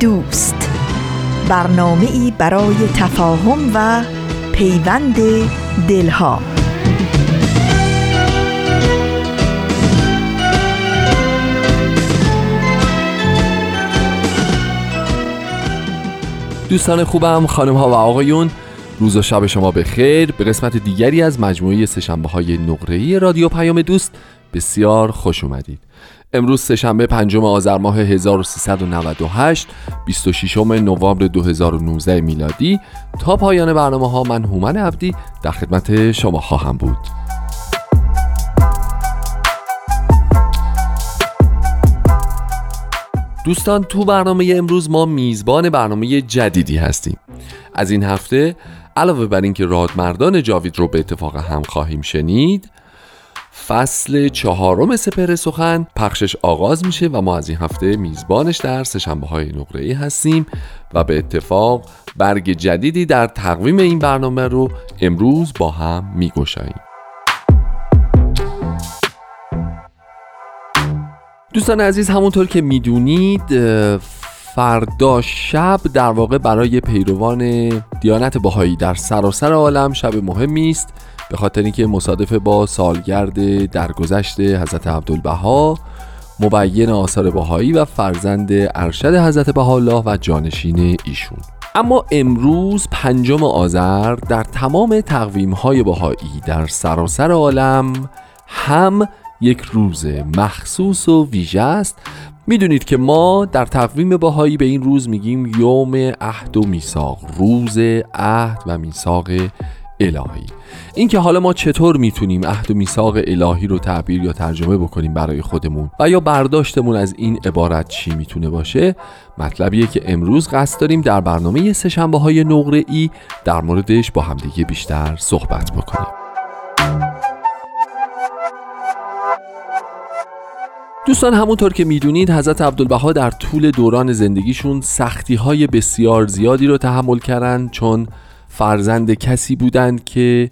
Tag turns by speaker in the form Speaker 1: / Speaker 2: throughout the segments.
Speaker 1: دوست. برنامه ای برای تفاهم و پیوند دلها.
Speaker 2: دوستان خوبم خانم ها و آقایون روز و شب شما به خیر به قسمت دیگری از مجموعه سشنبه های نقره رادیو پیام دوست بسیار خوش اومدید. امروز سهشنبه پنجم آذر ماه 1398 26 نوامبر 2019 میلادی. تا پایان برنامه ها من هومن عبدی در خدمت شما خواهم بود. دوستان تو برنامه امروز ما میزبان برنامه جدیدی هستیم. از این هفته علاوه بر اینکه رادمردان جاوید رو به اتفاق هم خواهیم شنید فصل چهارم سپر سخن پخشش آغاز میشه و ما از این هفته میزبانش در سشنبه های نقره هستیم و به اتفاق برگ جدیدی در تقویم این برنامه رو امروز با هم میگشاییم. دوستان عزیز همونطور که می‌دونید فردا شب در واقع برای پیروان دیانت بهایی در سراسر عالم شب مهمی است. به خاطر اینکه مصادف با سالگرد درگذشت حضرت عبدالبها مبین آثار بهایی و فرزند ارشد حضرت بهاءالله و جانشین ایشون. اما امروز پنجم آذر در تمام تقویم های بهایی در سراسر عالم هم یک روز مخصوص و ویژه است. می‌دونید که ما در تقویم باهایی به این روز میگیم یوم عهد و میثاق روز عهد و میثاق الهی. اینکه حالا ما چطور می‌تونیم عهد و میثاق الهی رو تعبیر یا ترجمه بکنیم برای خودمون و یا برداشتمون از این عبارت چی می‌تونه باشه مطلبیه که امروز قصد داریم در برنامه سهشنبه های نقره ای در موردش با همدیگه بیشتر صحبت بکنیم. دوستان همونطور که می‌دونید حضرت عبدالبها در طول دوران زندگیشون سختی های بسیار زیادی رو تحمل کردن چون فرزند کسی بودند که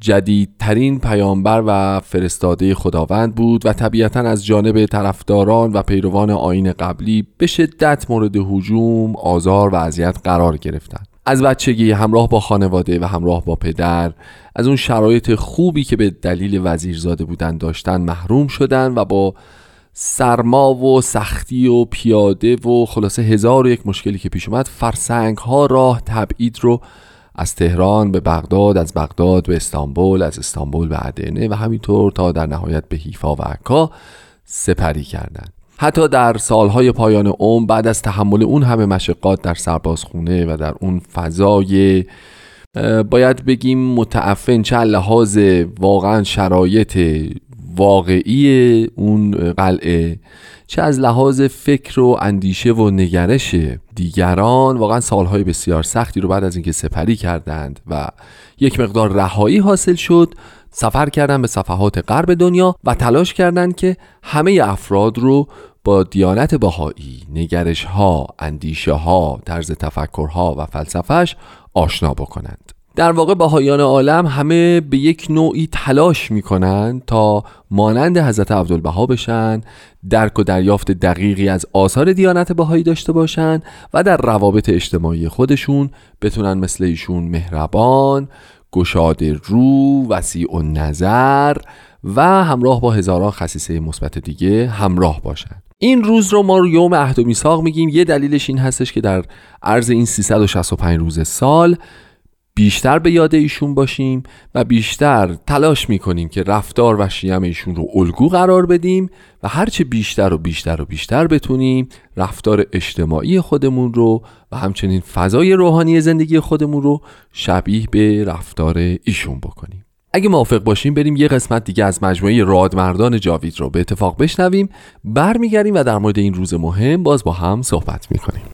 Speaker 2: جدیدترین پیامبر و فرستاده خداوند بود و طبیعتا از جانب طرفداران و پیروان آین قبلی به شدت مورد هجوم، آزار و اذیت قرار گرفتند. از بچگی همراه با خانواده و همراه با پدر از اون شرایط خوبی که به دلیل وزیرزاده بودن داشتن محروم شدن و با سرما و سختی و پیاده و خلاصه هزار و یک مشکلی که پیش اومد فرسنگ ها راه تبعید رو از تهران به بغداد از بغداد به استانبول از استانبول به ادنه و همینطور تا در نهایت به حیفا و عکا سپری کردند. حتی در سالهای پایان عمر بعد از تحمل اون همه مشقات در سربازخونه و در اون فضای باید بگیم متعفن چه لحاظ واقعا شرایط واقعی اون قلعه چه از لحاظ فکر و اندیشه و نگرش دیگران واقعا سالهای بسیار سختی رو بعد از اینکه سپری کردند و یک مقدار رهایی حاصل شد سفر کردن به صفحات غرب دنیا و تلاش کردند که همه افراد رو با دیانت بهایی، نگرش ها، اندیشه ها، طرز تفکرها و فلسفهش آشنا بکنند. در واقع بهایان عالم همه به یک نوعی تلاش می‌کنن تا مانند حضرت عبدالبها بشن درک و دریافت دقیقی از آثار دیانت بهایی داشته باشن و در روابط اجتماعی خودشون بتونن مثل ایشون مهربان گشاد رو وسیع و نظر و همراه با هزاران خصیصه مثبت دیگه همراه باشن. این روز رو ما یوم عهد و میثاق میگیم. یه دلیلش این هستش که در عرض این 365 روز سال بیشتر به یاد ایشون باشیم و بیشتر تلاش می‌کنیم که رفتار و شیم ایشون رو الگو قرار بدیم و هرچه بیشتر و بیشتر و بیشتر بتونیم رفتار اجتماعی خودمون رو و همچنین فضای روحانی زندگی خودمون رو شبیه به رفتار ایشون بکنیم. اگه موافق باشیم بریم یه قسمت دیگه از مجموعه رادمردان جاوید رو به اتفاق بشنویم برمیگردیم و در مورد این روز مهم باز با هم صحبت می‌کنیم.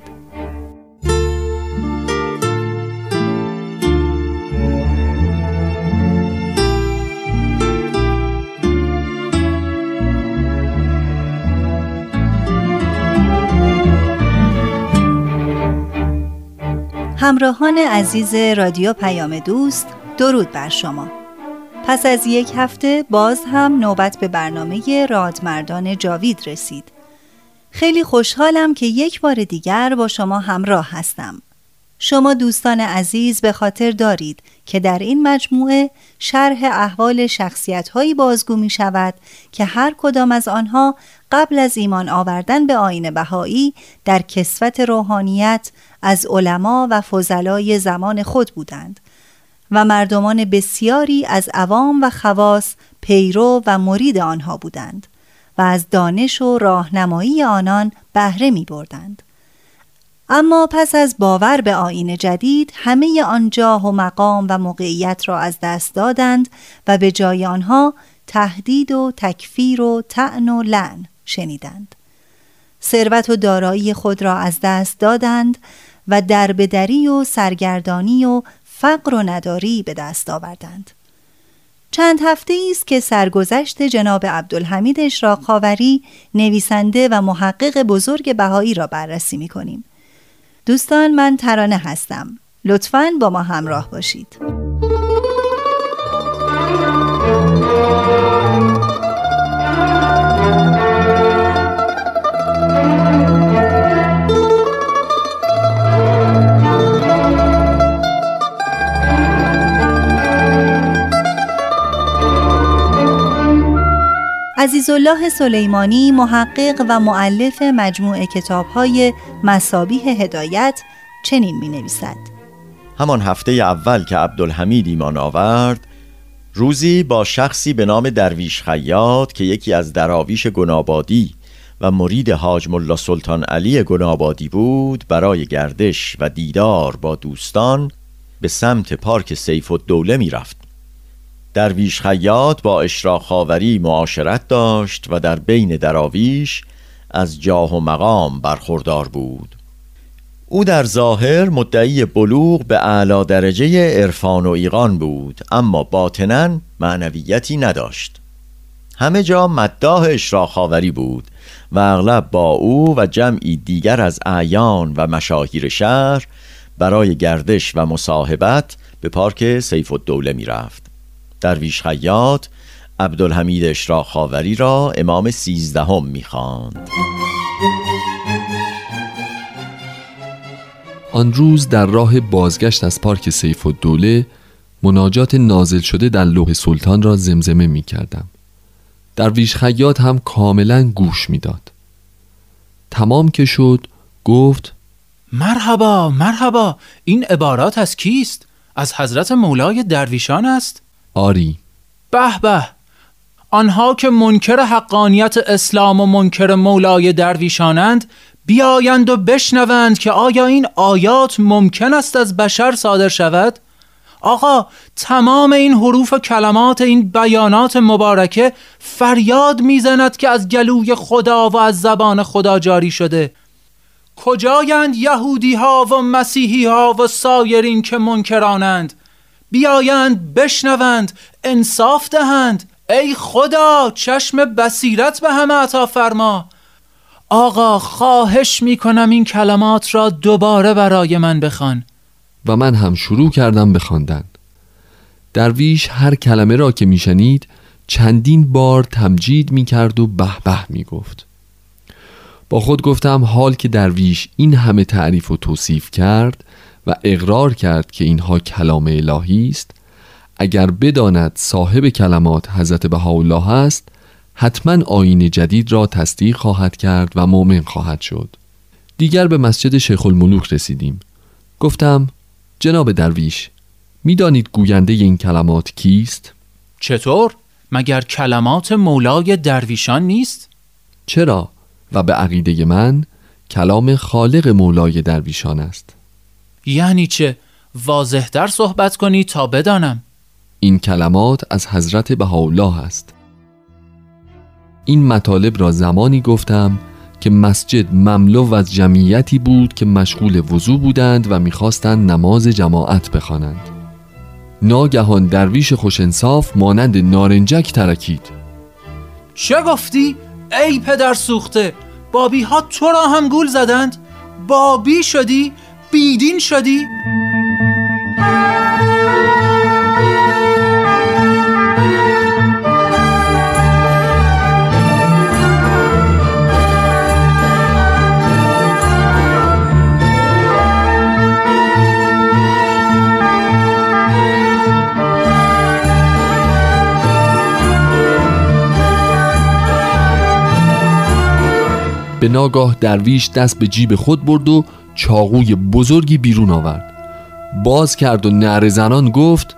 Speaker 1: همراهان عزیز رادیو پیام دوست درود بر شما. پس از یک هفته باز هم نوبت به برنامه رادمردان جاوید رسید. خیلی خوشحالم که یک بار دیگر با شما همراه هستم. شما دوستان عزیز به خاطر دارید که در این مجموعه شرح احوال شخصیت هایی بازگو می شود که هر کدام از آنها قبل از ایمان آوردن به آین بهایی در کسوت روحانیت از علما و فضلای زمان خود بودند و مردمان بسیاری از عوام و خواص پیرو و مرید آنها بودند و از دانش و راهنمایی آنان بهره می بردند. اما پس از باور به آین جدید همه آن جاه و مقام و موقعیت را از دست دادند و به جای آنها تهدید و تکفیر و تعن و لعن شنیدند ثروت و دارایی خود را از دست دادند و دربدری و سرگردانی و فقر و نداری به دست آوردند چند هفته است که سرگذشت جناب عبدالحمید اشراق خاوری نویسنده و محقق بزرگ بهایی را بررسی می کنیم. دوستان من ترانه هستم. لطفاً با ما همراه باشید. عزیزالله سلیمانی محقق و معلف مجموعه کتابهای مسابیح هدایت چنین می نویسد
Speaker 3: همان هفته اول که عبدالحمید ایمان آورد روزی با شخصی به نام درویش خیاط که یکی از دراویش گنابادی و مرید حاج ملا سلطان علی گنابادی بود برای گردش و دیدار با دوستان به سمت پارک سیف و دوله می رفت درویش خیاط با اشراق خاوری معاشرت داشت و در بین دراویش از جاه و مقام برخوردار بود. او در ظاهر مدعی بلوغ به اعلی درجه عرفان و ایقان بود اما باطنا معنویتی نداشت. همه جا مداح اشراق خاوری بود و اغلب با او و جمعی دیگر از اعیان و مشاهیر شهر برای گردش و مصاحبت به پارک سیف الدوله می رفت درویش خیاط عبدالحمید اشراق خاوری را امام سیزدهم می‌خواند.
Speaker 2: آن روز در راه بازگشت از پارک سیف و دوله مناجات نازل شده در لوح سلطان را زمزمه می کردم. درویش خیاط هم کاملا گوش می‌داد. تمام که شد گفت
Speaker 4: مرحبا مرحبا این عبارات از کیست؟ از حضرت مولای درویشان است؟
Speaker 2: آری.
Speaker 4: به به. آنها که منکر حقانیت اسلام و منکر مولای درویشانند بیایند و بشنوند که آیا این آیات ممکن است از بشر صادر شود؟ آقا تمام این حروف و کلمات این بیانات مبارکه فریاد می‌زند که از گلوی خدا و از زبان خدا جاری شده. کجایند یهودی ها و مسیحی ها و سایرین که منکرانند؟ بیایند بشنوند انصاف دهند. ای خدا چشم بصیرت به همه عطا فرما. آقا خواهش می‌کنم این کلمات را دوباره برای من بخوان.
Speaker 2: و من هم شروع کردم به خواندن درویش هر کلمه را که میشنید چندین بار تمجید می‌کرد و به به می‌گفت. با خود گفتم حال که درویش این همه تعریف و توصیف کرد و اقرار کرد که اینها کلام الهی است اگر بداند صاحب کلمات حضرت بهاءالله است حتما آین جدید را تصدیق خواهد کرد و مؤمن خواهد شد دیگر به مسجد شیخ الملوک رسیدیم گفتم جناب درویش می‌دانید گوینده این کلمات کیست؟
Speaker 4: چطور؟ مگر کلمات مولای درویشان نیست؟
Speaker 2: چرا؟ و به عقیده من کلام خالق مولای درویشان است
Speaker 4: یعنی چه؟ واضحتر صحبت کنی تا بدانم
Speaker 2: این کلمات از حضرت بهاءالله است این مطالب را زمانی گفتم که مسجد مملو از جمعیتی بود که مشغول وضوع بودند و می‌خواستند نماز جماعت بخوانند. ناگهان درویش خوشنصاف مانند نارنجک ترکید
Speaker 4: چه گفتی؟ ای پدر سوخته بابی ها تو را هم گول زدند؟ بابی شدی؟ بیدین شدی؟
Speaker 2: به ناگاه درویش دست به جیب خود برد و چاقوی بزرگی بیرون آورد. باز کرد و نعر زنان گفت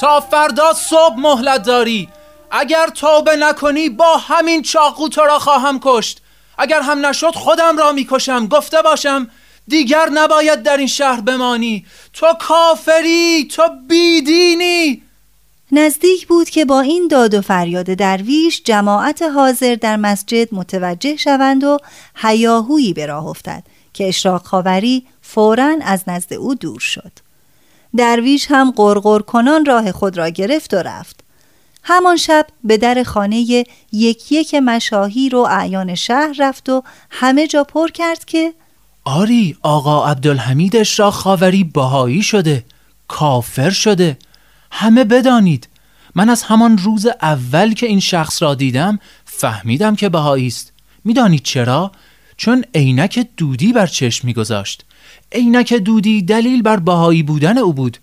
Speaker 4: تا فردا صبح مهلت داری. اگر توبه نکنی با همین چاقو تو را خواهم کشت. اگر هم نشد خودم را می‌کشم گفته باشم دیگر نباید در این شهر بمانی. تو کافری تو بیدینی.
Speaker 1: نزدیک بود که با این داد و فریاد درویش جماعت حاضر در مسجد متوجه شوند و هیاهویی به راه افتد. که اشراق خاوری فورا از نزد او دور شد. درویش هم قرقر کنان راه خود را گرفت و رفت. همان شب به در خانه یک یک مشاهیر و اعیان شهر رفت و همه جا پر کرد که
Speaker 4: آری آقا عبدالحمید اشراق خاوری باهایی شده کافر شده. همه بدانید. من از همان روز اول که این شخص را دیدم فهمیدم که بهایی است. می‌دانید چرا؟ چون عینک دودی بر چشم میگذاشت. عینک دودی دلیل بر بهایی بودن او بود.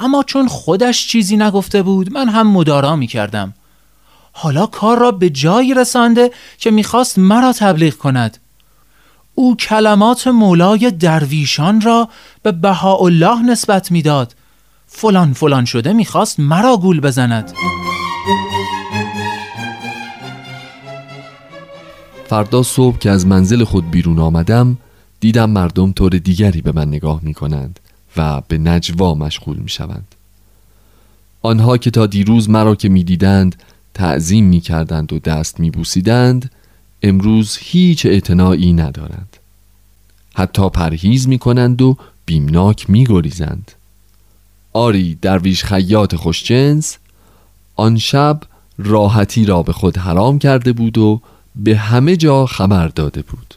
Speaker 4: اما چون خودش چیزی نگفته بود من هم مدارا می کردم حالا کار را به جایی رسانده که می‌خواست مرا تبلیغ کند. او کلمات مولای درویشان را به بهاءالله نسبت می‌داد. فلان فلان شده می‌خواست مرا گول بزند.
Speaker 2: فردا صبح که از منزل خود بیرون آمدم دیدم مردم طور دیگری به من نگاه می کنند و به نجوا مشغول می شوند. آنها که تا دیروز مرا که می دیدند تعظیم می کردند و دست می بوسیدند امروز هیچ اعتنایی ندارند حتی پرهیز می کنند و بیمناک می گریزند آری درویش خیاط خوشجنس آن شب راحتی را به خود حرام کرده بود و به همه جا خبر داده بود.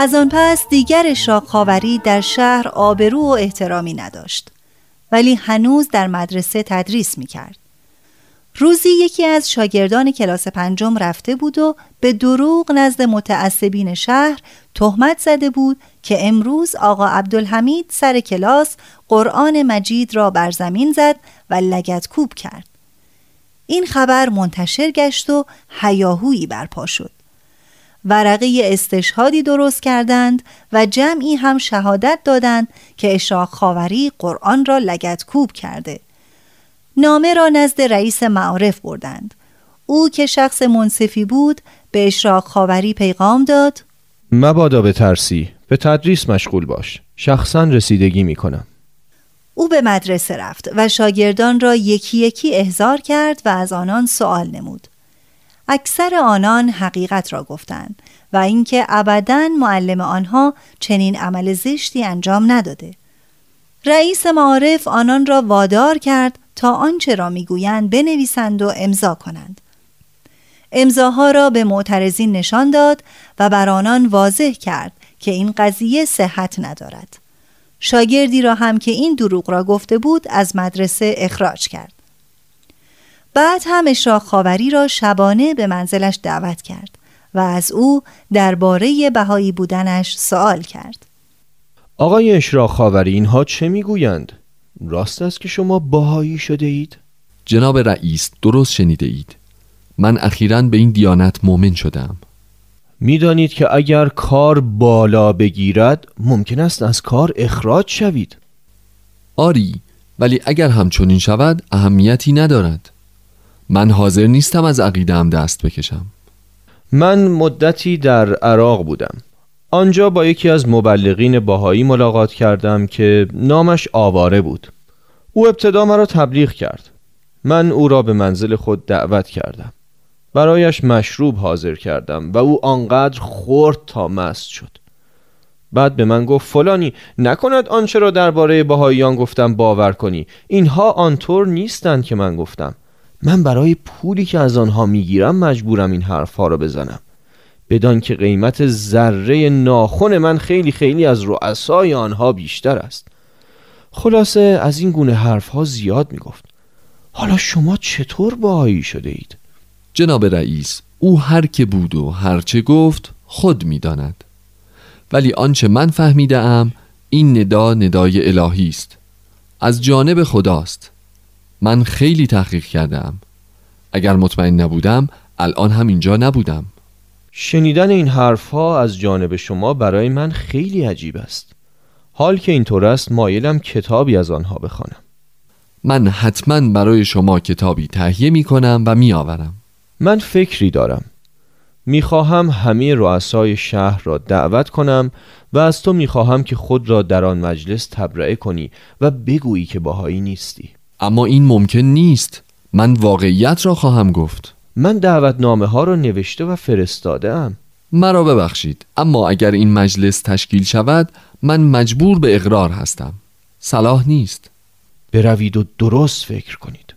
Speaker 1: از آن پس دیگر خاوری در شهر آبرو و احترامی نداشت ولی هنوز در مدرسه تدریس می کرد. روزی یکی از شاگردان کلاس پنجم رفته بود و به دروغ نزد متعصبین شهر تهمت زده بود که امروز آقا عبدالحمید سر کلاس قرآن مجید را بر زمین زد و لگت کوب کرد. این خبر منتشر گشت و هیاهویی برپا شد. ورقه استشهادی درست کردند و جمعی هم شهادت دادند که اشراق خاوری قرآن را لگت کوب کرده. نامه را نزد رئیس معارف بردند. او که شخص منصفی بود به اشراق خاوری پیغام داد.
Speaker 5: مبادا به ترسی به تدریس مشغول باش. شخصا رسیدگی می کنم
Speaker 1: او به مدرسه رفت و شاگردان را یکی یکی احضار کرد و از آنان سوال نمود. اکثر آنان حقیقت را گفتند و اینکه ابدا معلم آنها چنین عمل زشتی انجام نداده. رئیس معارف آنان را وادار کرد تا آنچه را می‌گویند بنویسند و امضا کنند. امضاها را به معترضین نشان داد و بر آنان واضح کرد که این قضیه صحت ندارد. شاگردی را هم که این دروغ را گفته بود از مدرسه اخراج کرد. بعد هم اشراق خاوری را شبانه به منزلش دعوت کرد و از او درباره بهایی بودنش سوال کرد.
Speaker 5: آقای اشراق خاوری اینها چه می‌گویند؟ راست است که شما باهایی شده اید؟
Speaker 2: جناب رئیس درست شنیده اید. من اخیرا به این دیانت مؤمن شدم.
Speaker 5: می‌دانید که اگر کار بالا بگیرد ممکن است از کار اخراج شوید.
Speaker 2: آری ولی اگر همچنین شود اهمیتی ندارد. من حاضر نیستم از عقیدم دست بکشم.
Speaker 5: من مدتی در عراق بودم. آنجا با یکی از مبلغین باهایی ملاقات کردم که نامش آواره بود. او ابتدا مرا تبلیغ کرد. من او را به منزل خود دعوت کردم. برایش مشروب حاضر کردم و او آنقدر خورد تا مست شد. بعد به من گفت فلانی نکند آنچه را درباره باهاییان گفتم باور کنی. اینها آنطور نیستند که من گفتم. من برای پولی که از آنها می‌گیرم مجبورم این حرفها را بزنم. بدان که قیمت ذره ناخن من خیلی خیلی از رؤسای آنها بیشتر است. خلاصه از این گونه حرفها زیاد می‌گفت. حالا شما چطور باهایی شده اید؟
Speaker 2: جناب رئیس او هر که بود و هر چه گفت خود می‌داند. ولی آنچه من فهمیده ام این ندا ندای الهی است. از جانب خداست. من خیلی تحقیق کردم. اگر مطمئن نبودم الان هم اینجا نبودم.
Speaker 5: شنیدن این حرفها از جانب شما برای من خیلی عجیب است. حال که اینطور است مایلم کتابی از آنها بخوانم.
Speaker 2: من حتما برای شما کتابی تهیه می کنم و می آورم
Speaker 5: من فکری دارم. می‌خواهم همه رؤسای شهر را دعوت کنم و از تو می‌خواهم که خود را در آن مجلس تبرئه کنی و بگویی که باهایی نیستی.
Speaker 2: اما این ممکن نیست. من واقعیت را خواهم گفت.
Speaker 5: من دعوتنامه ها را نوشته و فرستاده ام
Speaker 2: مرا ببخشید اما اگر این مجلس تشکیل شود من مجبور به اقرار هستم. صلاح نیست.
Speaker 5: بروید و درست فکر کنید.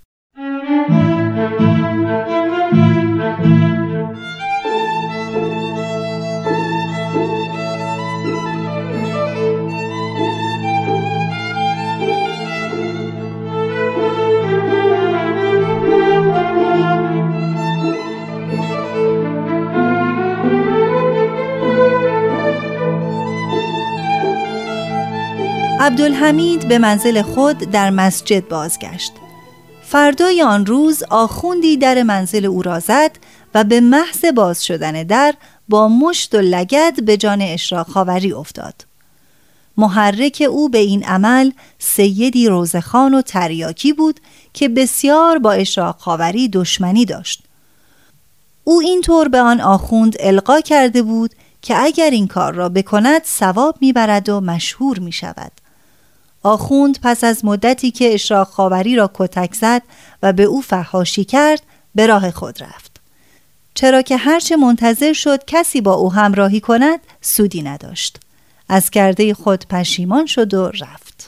Speaker 1: عبدالحمید به منزل خود در مسجد بازگشت. فردای آن روز آخوندی در منزل او را زد و به محض باز شدن در با مشت و لگد به جان اشراق خاوری افتاد. محرک او به این عمل سیدی روزخان و تریاکی بود که بسیار با اشراق خاوری دشمنی داشت. او اینطور به آن آخوند القا کرده بود که اگر این کار را بکند ثواب می‌برد و مشهور می شود. آخوند پس از مدتی که اشراق خاوری را کتک زد و به او فحاشی کرد به راه خود رفت. چرا که هرچه منتظر شد کسی با او همراهی کند سودی نداشت. از کرده خود پشیمان شد و رفت.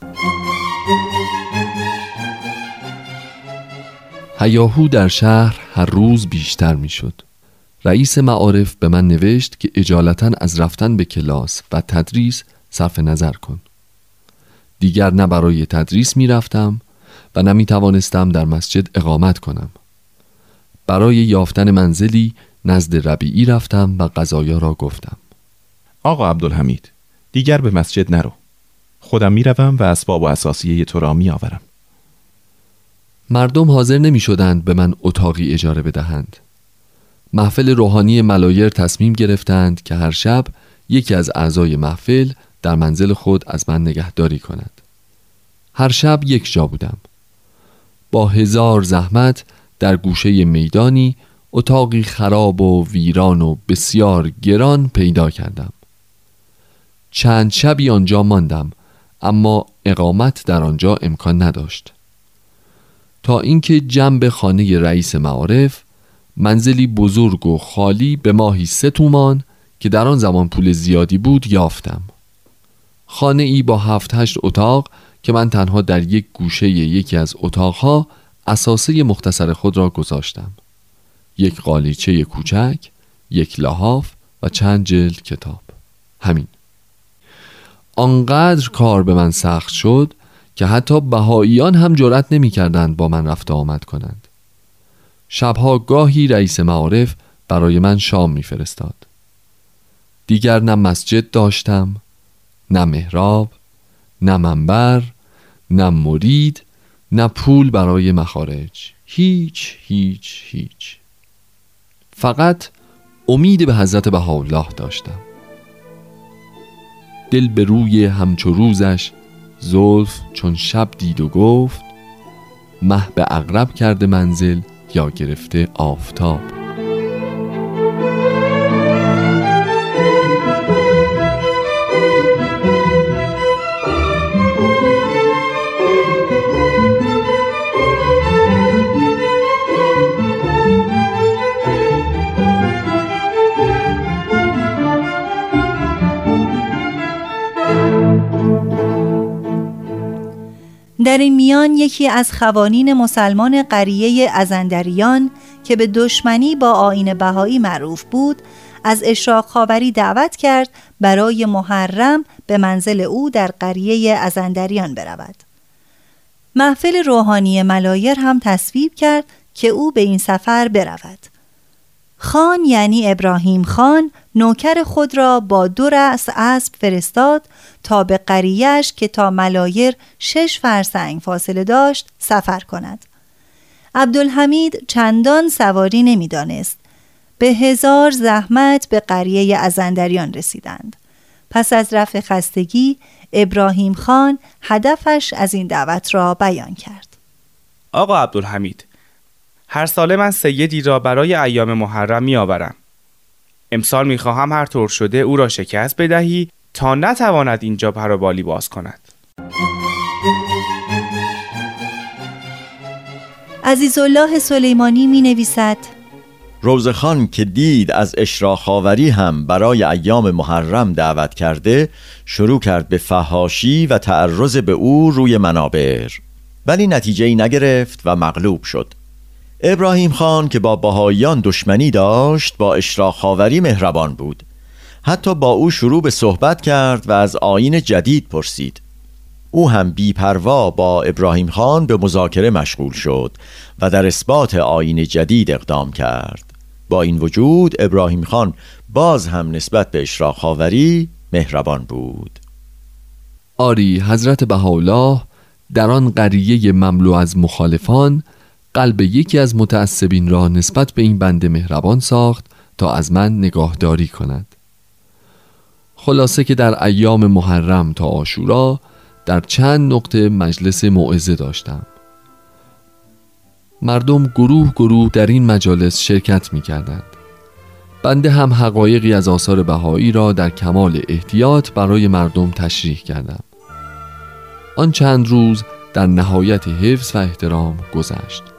Speaker 2: هیاهو در شهر هر روز بیشتر می شد. رئیس معارف به من نوشت که اجالتا از رفتن به کلاس و تدریس صرف نظر کن. دیگر نه برای تدریس می رفتم و نه می توانستم در مسجد اقامت کنم. برای یافتن منزلی نزد ربیعی رفتم و قضایا را گفتم.
Speaker 6: آقا عبدالحمید دیگر به مسجد نرو. خودم می‌روم و اسباب و اساسیه تو را می آورم
Speaker 2: مردم حاضر نمی شدند به من اتاقی اجاره بدهند. محفل روحانی ملایر تصمیم گرفتند که هر شب یکی از اعضای محفل در منزل خود از من نگهداری کند. هر شب یک جا بودم. با هزار زحمت در گوشه میدانی اتاقی خراب و ویران و بسیار گران پیدا کردم. چند شبی آنجا ماندم اما اقامت در آنجا امکان نداشت. تا اینکه جنب خانه رئیس معارف منزلی بزرگ و خالی به ماهی سه تومان که در آن زمان پول زیادی بود یافتم. خانه ای با هفت هشت اتاق که من تنها در یک گوشه یکی از اتاقها اساسه مختصر خود را گذاشتم. یک قالیچه کوچک یک لحاف و چند جلد کتاب. همین. آنقدر کار به من سخت شد که حتی بهاییان هم جرأت نمی‌کردند با من رفت آمد کنند. شبها گاهی رئیس معارف برای من شام میفرستاد. دیگر نه مسجد داشتم نه محراب نه منبر نه مرید نه پول برای مخارج. هیچ هیچ هیچ. فقط امید به حضرت بهاءالله داشتم. دل به روی همچو روزش زلف چون شب دید و گفت مه به اغرب کرده منزل یا گرفته آفتاب.
Speaker 1: در این میان یکی از خوانین مسلمان قریه ازندریان که به دشمنی با آین بهایی معروف بود از اشراق خاوری دعوت کرد برای محرم به منزل او در قریه ازندریان برود. محفل روحانی ملایر هم تصویب کرد که او به این سفر برود. خان یعنی ابراهیم خان نوکر خود را با دو رأس اسب فرستاد تا به قریهش که تا ملایر شش فرسنگ فاصله داشت سفر کند. عبدالحمید چندان سواری نمی‌دانست. به هزار زحمت به قریه ازندریان رسیدند. پس از رفع خستگی ابراهیم خان هدفش از این دعوت را بیان کرد.
Speaker 7: آقا عبدالحمید هر ساله من سیدی را برای ایام محرم می آورم. امسال می خواهم هر طور شده او را شکست بدهی تا نتواند اینجا پروبالی باز کند.
Speaker 1: عزیزالله سلیمانی می نویسد
Speaker 3: روزخان که دید از اشراخاوری هم برای ایام محرم دعوت کرده شروع کرد به فهاشی و تعرض به او روی منابر ولی نتیجه ای نگرفت و مغلوب شد ابراهیم خان که با بهاییان دشمنی داشت با اشراخاوری مهربان بود. حتی با او شروع به صحبت کرد و از آین جدید پرسید. او هم بیپروا با ابراهیم خان به مذاکره مشغول شد و در اثبات آین جدید اقدام کرد. با این وجود ابراهیم خان باز هم نسبت به اشراخاوری مهربان بود.
Speaker 2: آری حضرت بهاءالله در آن قریه مملو از مخالفان قلب یکی از متعصبین را نسبت به این بنده مهربان ساخت تا از من نگاهداری کند. خلاصه که در ایام محرم تا آشورا در چند نقطه مجلس موعظه داشتم. مردم گروه گروه در این مجالس شرکت می کردند. بنده هم حقایقی از آثار بهایی را در کمال احتیاط برای مردم تشریح کردم. آن چند روز در نهایت حفظ و احترام گذشت.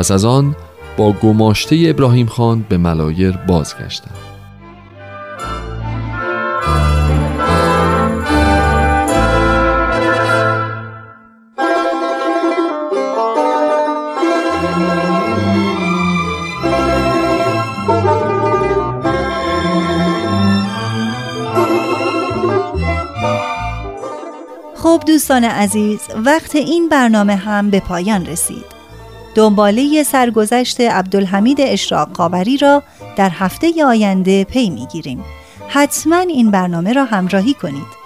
Speaker 2: پس از آن با گماشته ابراهیم خان به ملایر بازگشتم
Speaker 1: خب دوستان عزیز وقت این برنامه هم به پایان رسید. دنباله سرگذشت عبدالحمید اشراق قابری را در هفته آینده پی می‌گیریم. حتما این برنامه را همراهی کنید.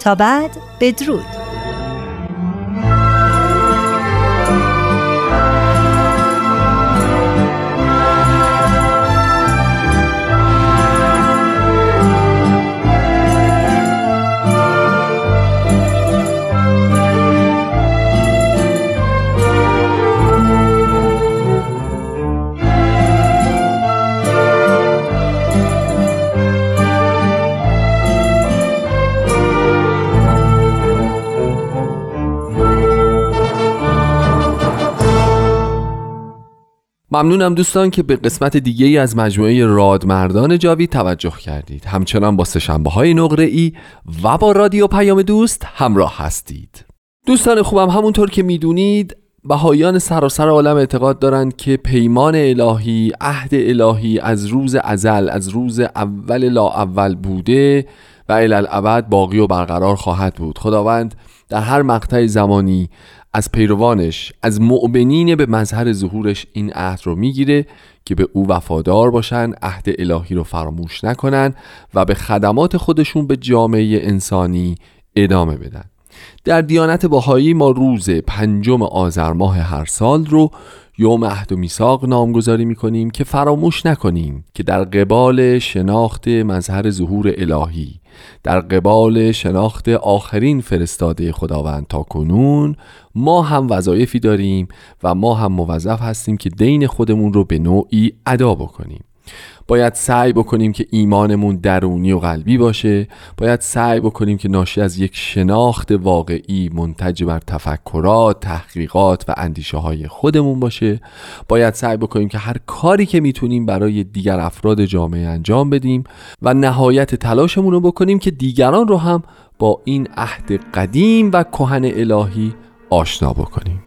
Speaker 1: تا بعد بدرود.
Speaker 8: ممنونم دوستان که به قسمت دیگه ای از مجموعه رادمردان جاوید توجه کردید. همچنان با سشنبه های نقره ای و با رادیو پیام دوست همراه هستید. دوستان خوبم همونطور که می‌دونید بهایان سراسر عالم اعتقاد دارند که پیمان الهی عهد الهی از روز ازل از روز اول لا اول بوده و الالعبد باقی و برقرار خواهد بود. خداوند در هر مقطع زمانی از پیروانش از مؤمنین به مظهر ظهورش این عهد رو می‌گیره که به او وفادار باشن عهد الهی رو فراموش نکنن و به خدمات خودشون به جامعه انسانی ادامه بدن. در دیانت باهایی ما روز پنجم آذر ماه هر سال رو یوم عهد و میثاق نامگذاری می‌کنیم که فراموش نکنیم که در قبال شناخت مظهر ظهور الهی در قبال شناخت آخرین فرستاده خداوند تا کنون ما هم وظایفی داریم و ما هم موظف هستیم که دین خودمون رو به نوعی ادا بکنیم. باید سعی بکنیم که ایمانمون درونی و قلبی باشه. باید سعی بکنیم که ناشی از یک شناخت واقعی منتج بر تفکرات، تحقیقات و اندیشه های خودمون باشه. باید سعی بکنیم که هر کاری که می‌تونیم برای دیگر افراد جامعه انجام بدیم و نهایت تلاشمون رو بکنیم که دیگران رو هم با این عهد قدیم و کهن الهی آشنا بکنیم.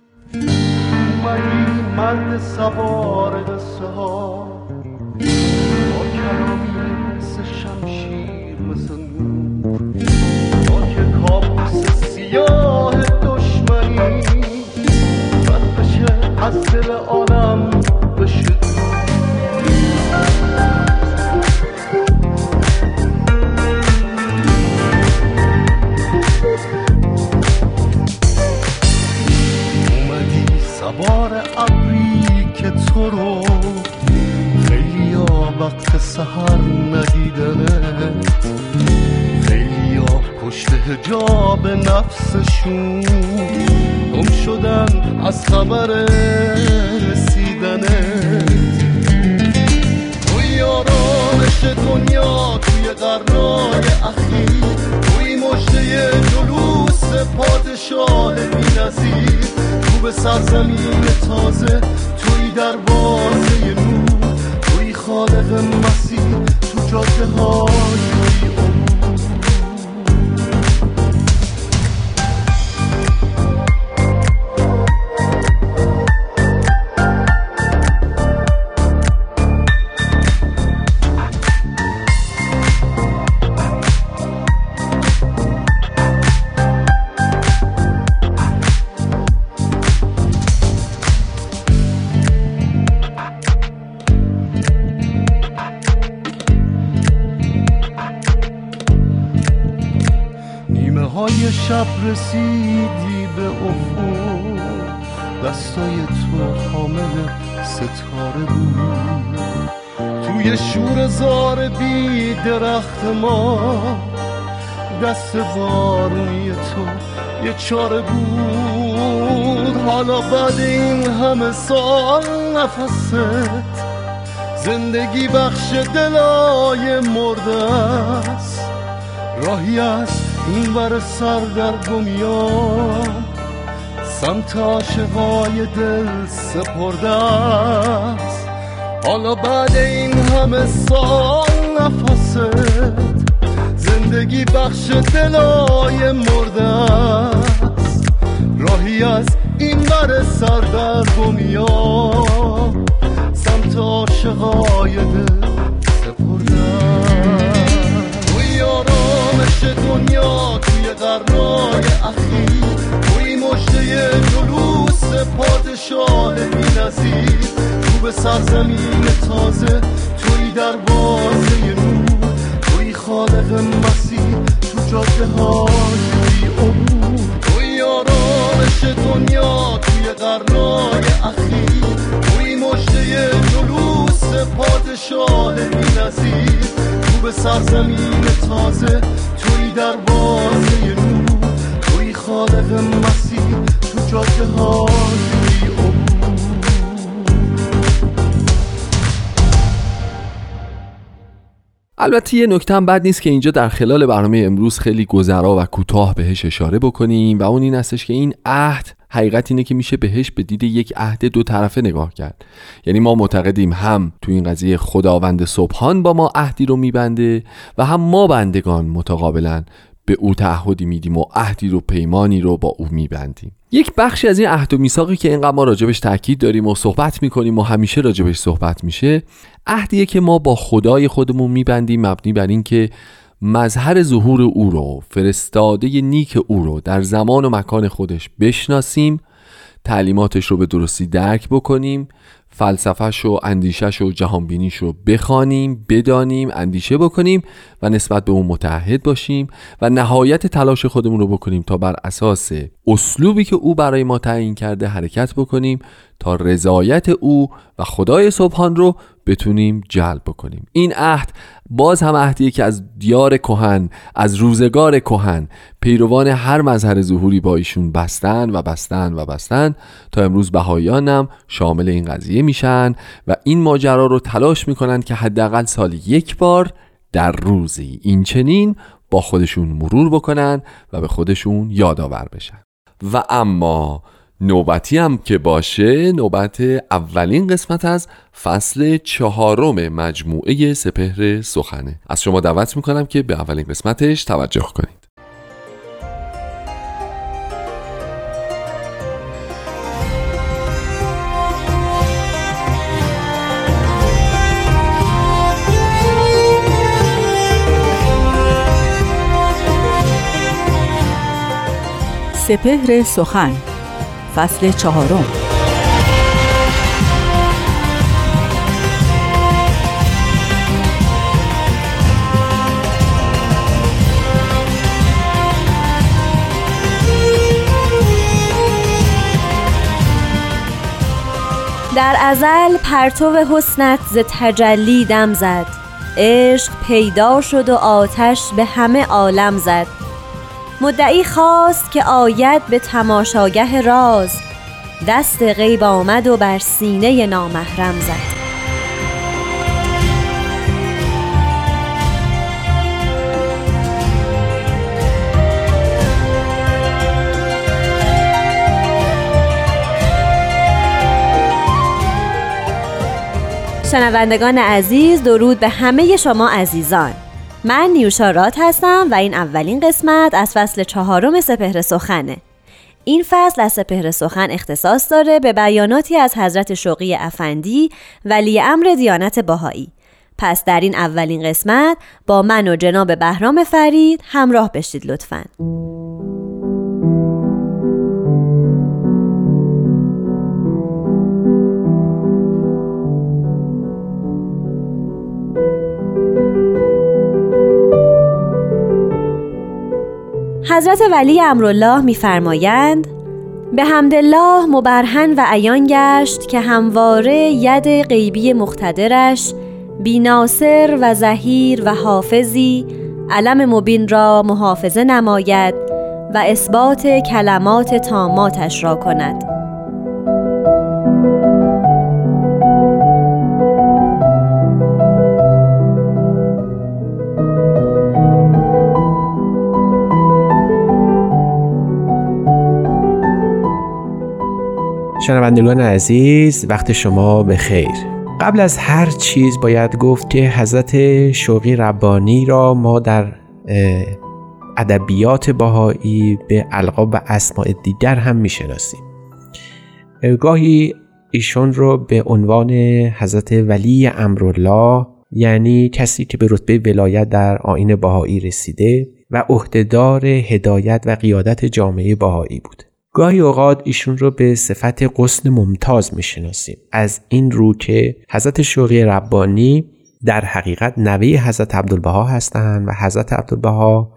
Speaker 8: سوار شب رسیدی به افق دستای تو حامل ستاره بود. توی شور زار بی درخت ما دست بارونی تو یه چاره بود. حالا بعد این همه سال نفست زندگی بخش دلای مرده است. راهی است بر سر در گمیام سمت عاشقای دل سپرده است حالا بعد این همه سال نفست زندگی بخش دلای مرده است راهی از این بر سر در گمیام سمت عاشقای دل دنیا توی قرنای اخیر. توی مجده جلوس پادشاه بی نظیر تو به سرزمین تازه توی دروازه نور. توی خالق مسیر تو جاده های عبور. توی آرامش دنیا توی قرنای اخیر. توی مجده جلوس پادشاه بی نظیر تو به سرزمین تازه در بازه نور توی خالق مسیر تو جاده های البته یه نکته هم بد نیست که اینجا در خلال برنامه امروز خیلی گذرا و کوتاه بهش اشاره بکنیم و اون این استش که این عهد
Speaker 2: حقیقت اینه که میشه بهش به دید یک عهد دو طرفه نگاه کرد. یعنی ما معتقدیم هم تو این قضیه خداوند صبحان با ما عهدی رو میبنده و هم ما بندگان متقابلا به او تعهدی میدیم و عهدی رو پیمانی رو با او میبندیم. یک بخشی از این عهد و میثاقی که اینقدر ما راجبش تاکید داریم و صحبت می‌کنیم و همیشه راجبش صحبت میشه عهدیه که ما با خدای خودمون میبندیم مبنی بر اینکه مظهر ظهور او رو فرستاده نیک او رو در زمان و مکان خودش بشناسیم تعلیماتش رو به درستی درک بکنیم فلسفهش و اندیشش و جهانبینیش رو بخوانیم بدانیم اندیشه بکنیم و نسبت به اون متحد باشیم و نهایت تلاش خودمون رو بکنیم تا بر اساس اسلوبی که او برای ما تعیین کرده حرکت بکنیم تا رضایت او و خدای صبحان رو بتونیم جلب بکنیم. این عهد باز هم عهدیه که از دیار کهن از روزگار کهن. پیروان هر مظهر ظهوری با ایشون بستن و بستن و بستن. تا امروز بهایانم شامل این قضیه میشن و این ماجرا رو تلاش می‌کنن که حداقل سال یک بار در روزی این چنین با خودشون مرور بکنن و به خودشون یادآور بشن. و اما نوبتی هم که باشه نوبت اولین قسمت از فصل چهارم مجموعه سپهر سخنه. از شما دعوت می‌کنم که به اولین قسمتش توجه کنید.
Speaker 1: سپهر سخن فصل چهارم.
Speaker 9: در ازل پرتو حسنت ز تجلی دم زد. عشق پیدا شد و آتش به همه عالم زد. مدعی خواست که آید به تماشاگه راز. دست غیب آمد و بر سینه نامحرم زد. شنوندگان عزیز درود به همه شما عزیزان. من نیوشا هستم و این اولین قسمت از فصل چهارم سپهر سخنه. این فصل از سپهر سخن اختصاص داره به بیاناتی از حضرت شوقی افندی ولی امر دیانت باهایی پس در این اولین قسمت با من و جناب بهرام فرید همراه بشید لطفاً. حضرت ولی امرالله میفرمایند به حمدالله مبرهن و عیان گشت که همواره ید غیبی مختدرش بیناصر و زهیر و حافظی علم مبین را محافظه نماید و اثبات کلمات تاماتش را کند.
Speaker 10: شنوندگان عزیز وقت شما به خیر قبل از هر چیز باید گفت که حضرت شوقی ربانی را ما در ادبیات باهایی به القاب و اسماع دیگر هم می‌شناسیم. گاهی ایشون رو به عنوان حضرت ولی امرالله یعنی کسی که به رتبه ولایت در آین باهایی رسیده و عهدهدار هدایت و قیادت جامعه باهایی بود. گاهی اوقات ایشون رو به صفت قسن ممتاز می‌شناسیم. از این رو که حضرت شوقی ربانی در حقیقت نوه حضرت عبدالبها هستند و حضرت عبدالبها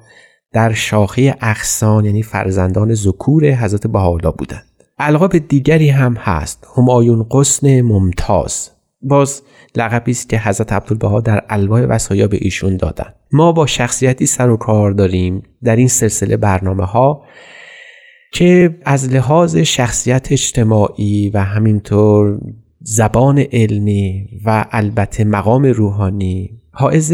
Speaker 10: در شاخه اخسان یعنی فرزندان ذکور حضرت بهاءالله بودند. القاب دیگری هم هست. همایون قسن ممتاز. باز لقبی است که حضرت عبدالبها در الواح وصایا به ایشون دادن ما با شخصیتی سر و کار داریم. در این سلسله برنامه ها که از لحاظ شخصیت اجتماعی و همینطور زبان علمی و البته مقام روحانی حائز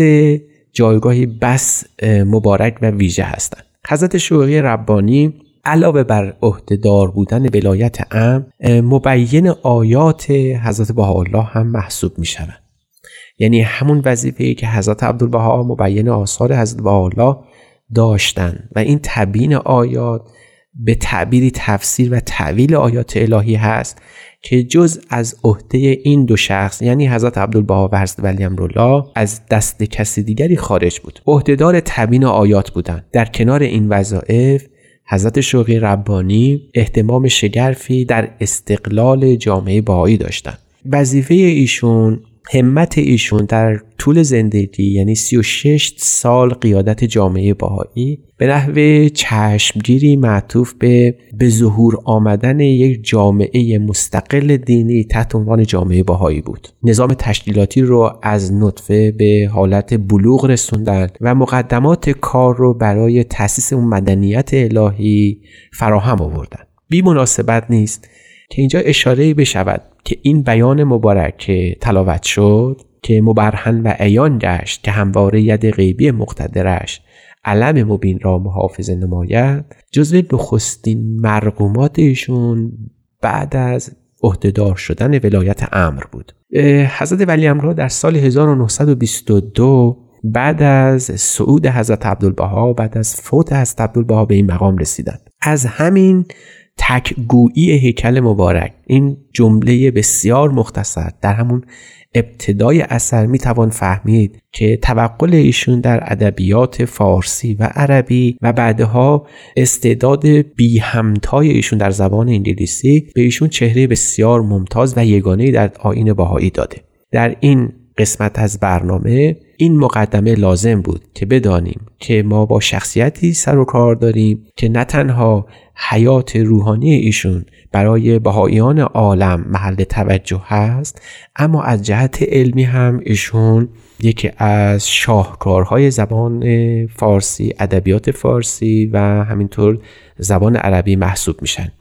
Speaker 10: جایگاهی بس مبارک و ویژه هستند. حضرت شوقی ربانی علاوه بر عهدهدار بودن ولایت ام مبین آیات حضرت بهاءالله هم محسوب می شود یعنی همون وظیفه که حضرت عبدالبها مبین آثار حضرت بهاءالله داشتن و این تبیین آیات به تعبیری تفسیر و تعویل آیات الهی هست که جز از عهده این دو شخص یعنی حضرت عبدالبها و حضرت ولی امرالله از دست کسی دیگری خارج بود. عهدهدار تبیین آیات بودند. در کنار این وظایف حضرت شوقی ربانی احتمام شگرفی در استقلال جامعه بهایی داشتند. وظیفه ایشون همت ایشون در طول زندگی یعنی 36 سال قیادت جامعه باهایی به نحو چشمگیری معطوف به به ظهور آمدن یک جامعه مستقل دینی تحت عنوان جامعه باهایی بود. نظام تشکیلاتی رو از نطفه به حالت بلوغ رسوندن و مقدمات کار رو برای تأسیس اون مدنیت الهی فراهم آوردن. بی مناسبت نیست که اینجا اشاره بشود. که این بیان مبارک که تلاوت شد که مبرهن و عیان گشت که همواره ید غیبی مقتدرش علم مبین را محافظ نماید. جزو نخستین مرقومات ایشون بعد از عهدهدار شدن ولایت امر بود. حضرت ولی امرا در سال 1922 بعد از صعود حضرت عبدالبها بعد از فوت حضرت عبدالبها به این مقام رسیدند. از همین تکگویی هیکل مبارک. این جمله بسیار مختصر. در همون ابتدای اثر می توان فهمید که توقل ایشون در ادبیات فارسی و عربی و بعدها استعداد بی همتای ایشون در زبان انگلیسی به ایشون چهره بسیار ممتاز و یگانه در آین باهایی داده. در این قسمت از برنامه این مقدمه لازم بود که بدانیم که ما با شخصیتی سر و کار داریم که نه تنها حیات روحانی ایشون برای بهاییان عالم محل توجه هست اما از جهت علمی هم ایشون یکی از شاهکارهای زبان فارسی ادبیات فارسی و همینطور زبان عربی محسوب میشن.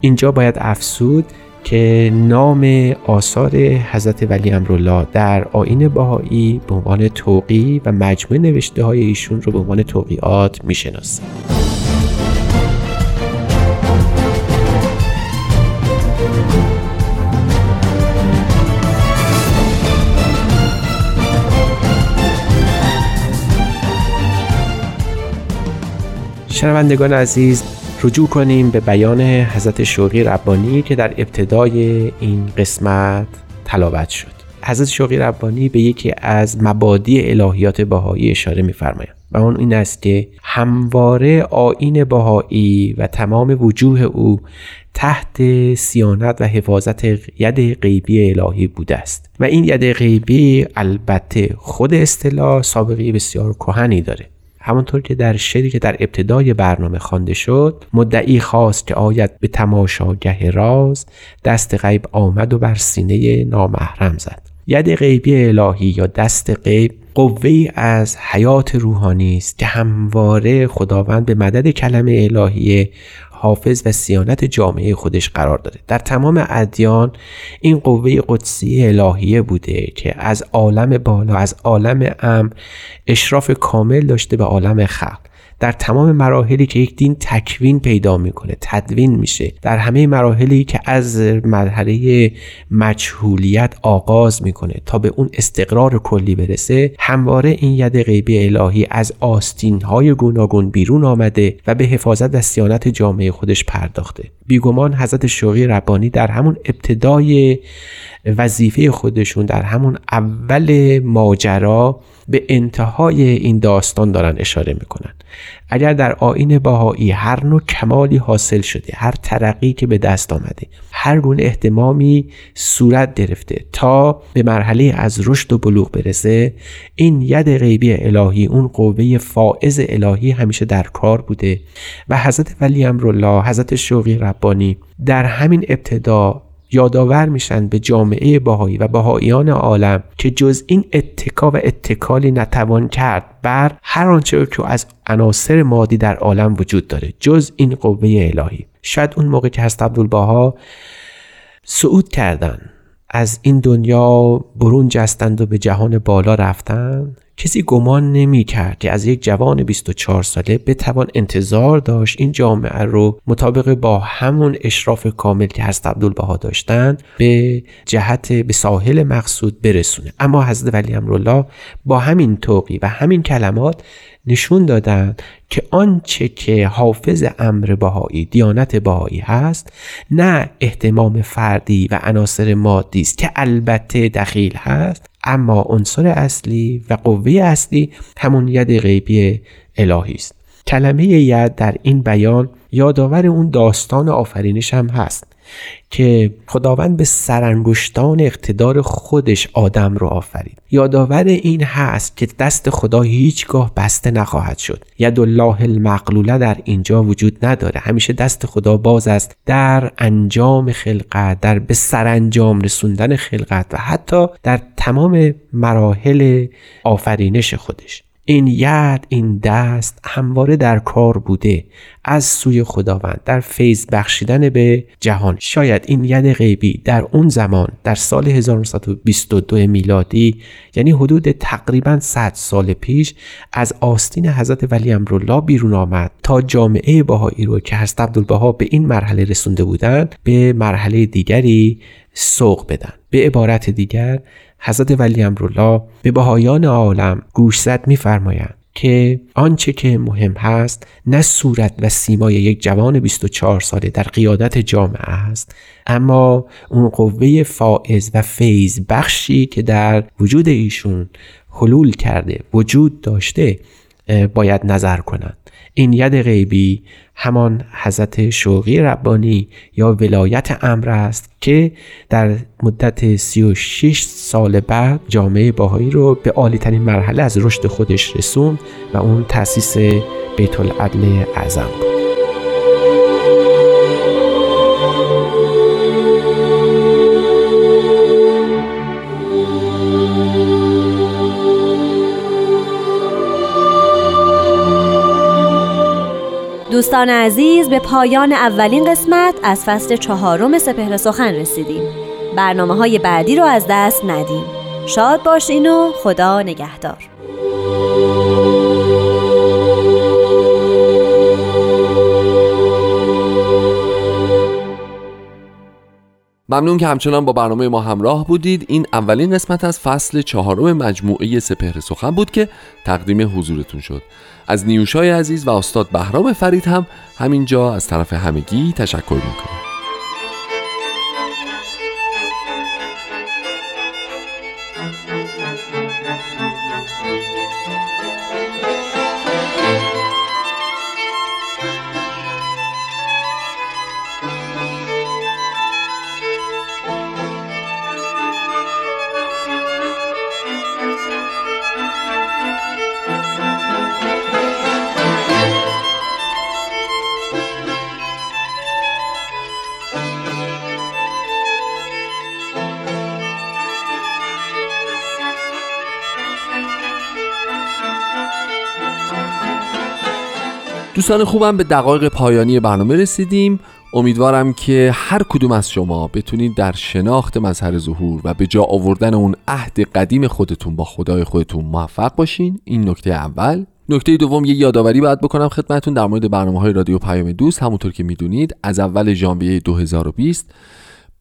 Speaker 10: اینجا باید افسود که نام آثار حضرت ولی امرالله در آین باهایی به عنوان توقی و مجموع نوشته های ایشون رو به عنوان توقیات می‌شناسیم شنوندگان عزیز رجوع کنیم به بیان حضرت شوقی ربانی که در ابتدای این قسمت تلاوت شد. حضرت شوقی ربانی به یکی از مبادی الهیات بهایی اشاره می‌فرمایند و اون این است که همواره آین بهایی و تمام وجوه او تحت سیانت و حفاظت ید غیبی الهی بوده است. و این ید غیبی البته خود اصطلاح سابقه بسیار کهنی داره. همانطور که در شعری که در ابتدای برنامه خوانده شد مدعی خواست که آید به تماشاگه راز دست غیب آمد و بر سینه نامحرم زد. ید غیبی الهی یا دست غیب قوه از حیات روحانی است که همواره خداوند به مدد کلمه الهی حافظ و سیانت جامعه خودش قرار داده. در تمام ادیان این قوه قدسی الهیه بوده که از عالم بالا از عالم ام اشراف کامل داشته به عالم خلق. در تمام مراحلی که یک دین تکوین پیدا می‌کنه تدوین میشه. در همه مراحلی که از مرحله مجهولیت آغاز می‌کنه تا به اون استقرار کلی برسه همواره این ید غیبی الهی از آستین های گوناگون بیرون آمده و به حفاظت و سیانت جامعه خودش پرداخته. بیگمان حضرت شوقی ربانی در همون ابتدای وظیفه خودشون در همون اول ماجرا به انتهای این داستان دارن اشاره می‌کنن. اگر در آین باهایی هر نوع کمالی حاصل شده هر ترقی که به دست آمده هر گونه احتمامی صورت گرفته تا به مرحله از رشد و بلوغ برسه این ید غیبی الهی اون قوه فائز الهی همیشه در کار بوده. و حضرت ولی امرالله حضرت شوقی ربانی در همین ابتدا یادآور میشن به جامعه باهایی و باهاییان عالم که جز این اتکا و اتکالی نتوان کرد بر هر آنچه که از عناصر مادی در عالم وجود داره جز این قوه الهی. شاید اون موقع که هست عبدالباها صعود کردن از این دنیا برون جستند و به جهان بالا رفتند کسی گمان نمی کرد که از یک جوان 24 ساله بتوان انتظار داشت این جامعه رو مطابق با همون اشراف کامل که حضرت عبدالبها داشتند به جهت به ساحل مقصود برسونه. اما حضرت ولی امرالله با همین توقی و همین کلمات نشون دادند که آنچه که حافظ امر بهایی دیانت بهایی هست نه احتمام فردی و عناصر مادی است که البته دخیل هست. اما عنصر اصلی و قوه اصلی همون ید غیبی الهی است. کلمه ید در این بیان یادآور اون داستان آفرینش هم هست. که خداوند به سرانگشتان اقتدار خودش آدم رو آفرید. یادآور این هست که دست خدا هیچگاه بسته نخواهد شد. ید الله المقلوله در اینجا وجود نداره. همیشه دست خدا باز است در انجام خلقت در به سرانجام رسوندن خلقت و حتی در تمام مراحل آفرینش خودش. این ید این دست همواره در کار بوده از سوی خداوند در فیض بخشیدن به جهان. شاید این ید غیبی در اون زمان در سال 1922 میلادی یعنی حدود تقریبا 100 سال پیش از آستین حضرت ولی امرالله بیرون آمد تا جامعه باهایی رو که حضرت عبدالبها به این مرحله رسونده بودند به مرحله دیگری سوق بدن. به عبارت دیگر حضرت ولی امرالله به بهایان عالم گوشزد میفرمایند که آنچه که مهم هست نه صورت و سیمای یک جوان 24 ساله در قیادت جامعه است اما اون قوه فائز و فیض بخشی که در وجود ایشون حلول کرده وجود داشته باید نظر کنند. این ید غیبی همان حضرت شوقی ربانی یا ولایت امر است که در مدت 36 سال بعد جامعه باهایی رو به عالی ترین مرحله از رشد خودش رسوند و اون تأسیس بیت العدل اعظم بود.
Speaker 9: دوستان عزیز به پایان اولین قسمت از فصل چهارم سپهر سخن رسیدیم. برنامه های بعدی رو از دست ندیم. شاد باشین و خدا نگهدار.
Speaker 2: ممنون که همچنان با برنامه ما همراه بودید. این اولین قسمت از فصل چهارم مجموعه سپهر سخن بود که تقدیم حضورتون شد. از نیوشای عزیز و استاد بهرام فرید هم همینجا از طرف همگی تشکر می‌کنم. دوستان خوبم به دقایق پایانی برنامه رسیدیم. امیدوارم که هر کدوم از شما بتونید در شناخت مظهر ظهور و به جا آوردن اون عهد قدیم خودتون با خدای خودتون موفق باشین. این نکته اول. نکته دوم یه یادآوری باید بکنم خدمتون در مورد برنامه های رادیو پیام دوست. همونطور که می‌دونید از اول ژانویه 2020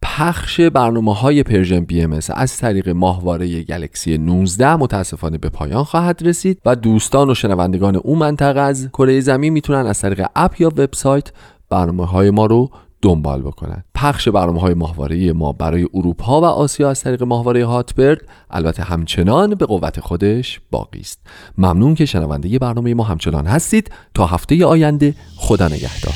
Speaker 2: پخش برنامه های Persian BMS از طریق ماهواره Galaxy 19 متاسفانه به پایان خواهد رسید و دوستان و شنوندگان اون منطقه از کره زمین می‌تونن از طریق اپ یا وبسایت برنامه های ما رو دنبال بکنن. پخش برنامه های ماهواره ما برای اروپا و آسیا از طریق ماهواره هاتبرد البته همچنان به قوت خودش باقی است. ممنون که شنونده برنامه ما همچنان هستید. تا هفته آینده خدا نگهدار.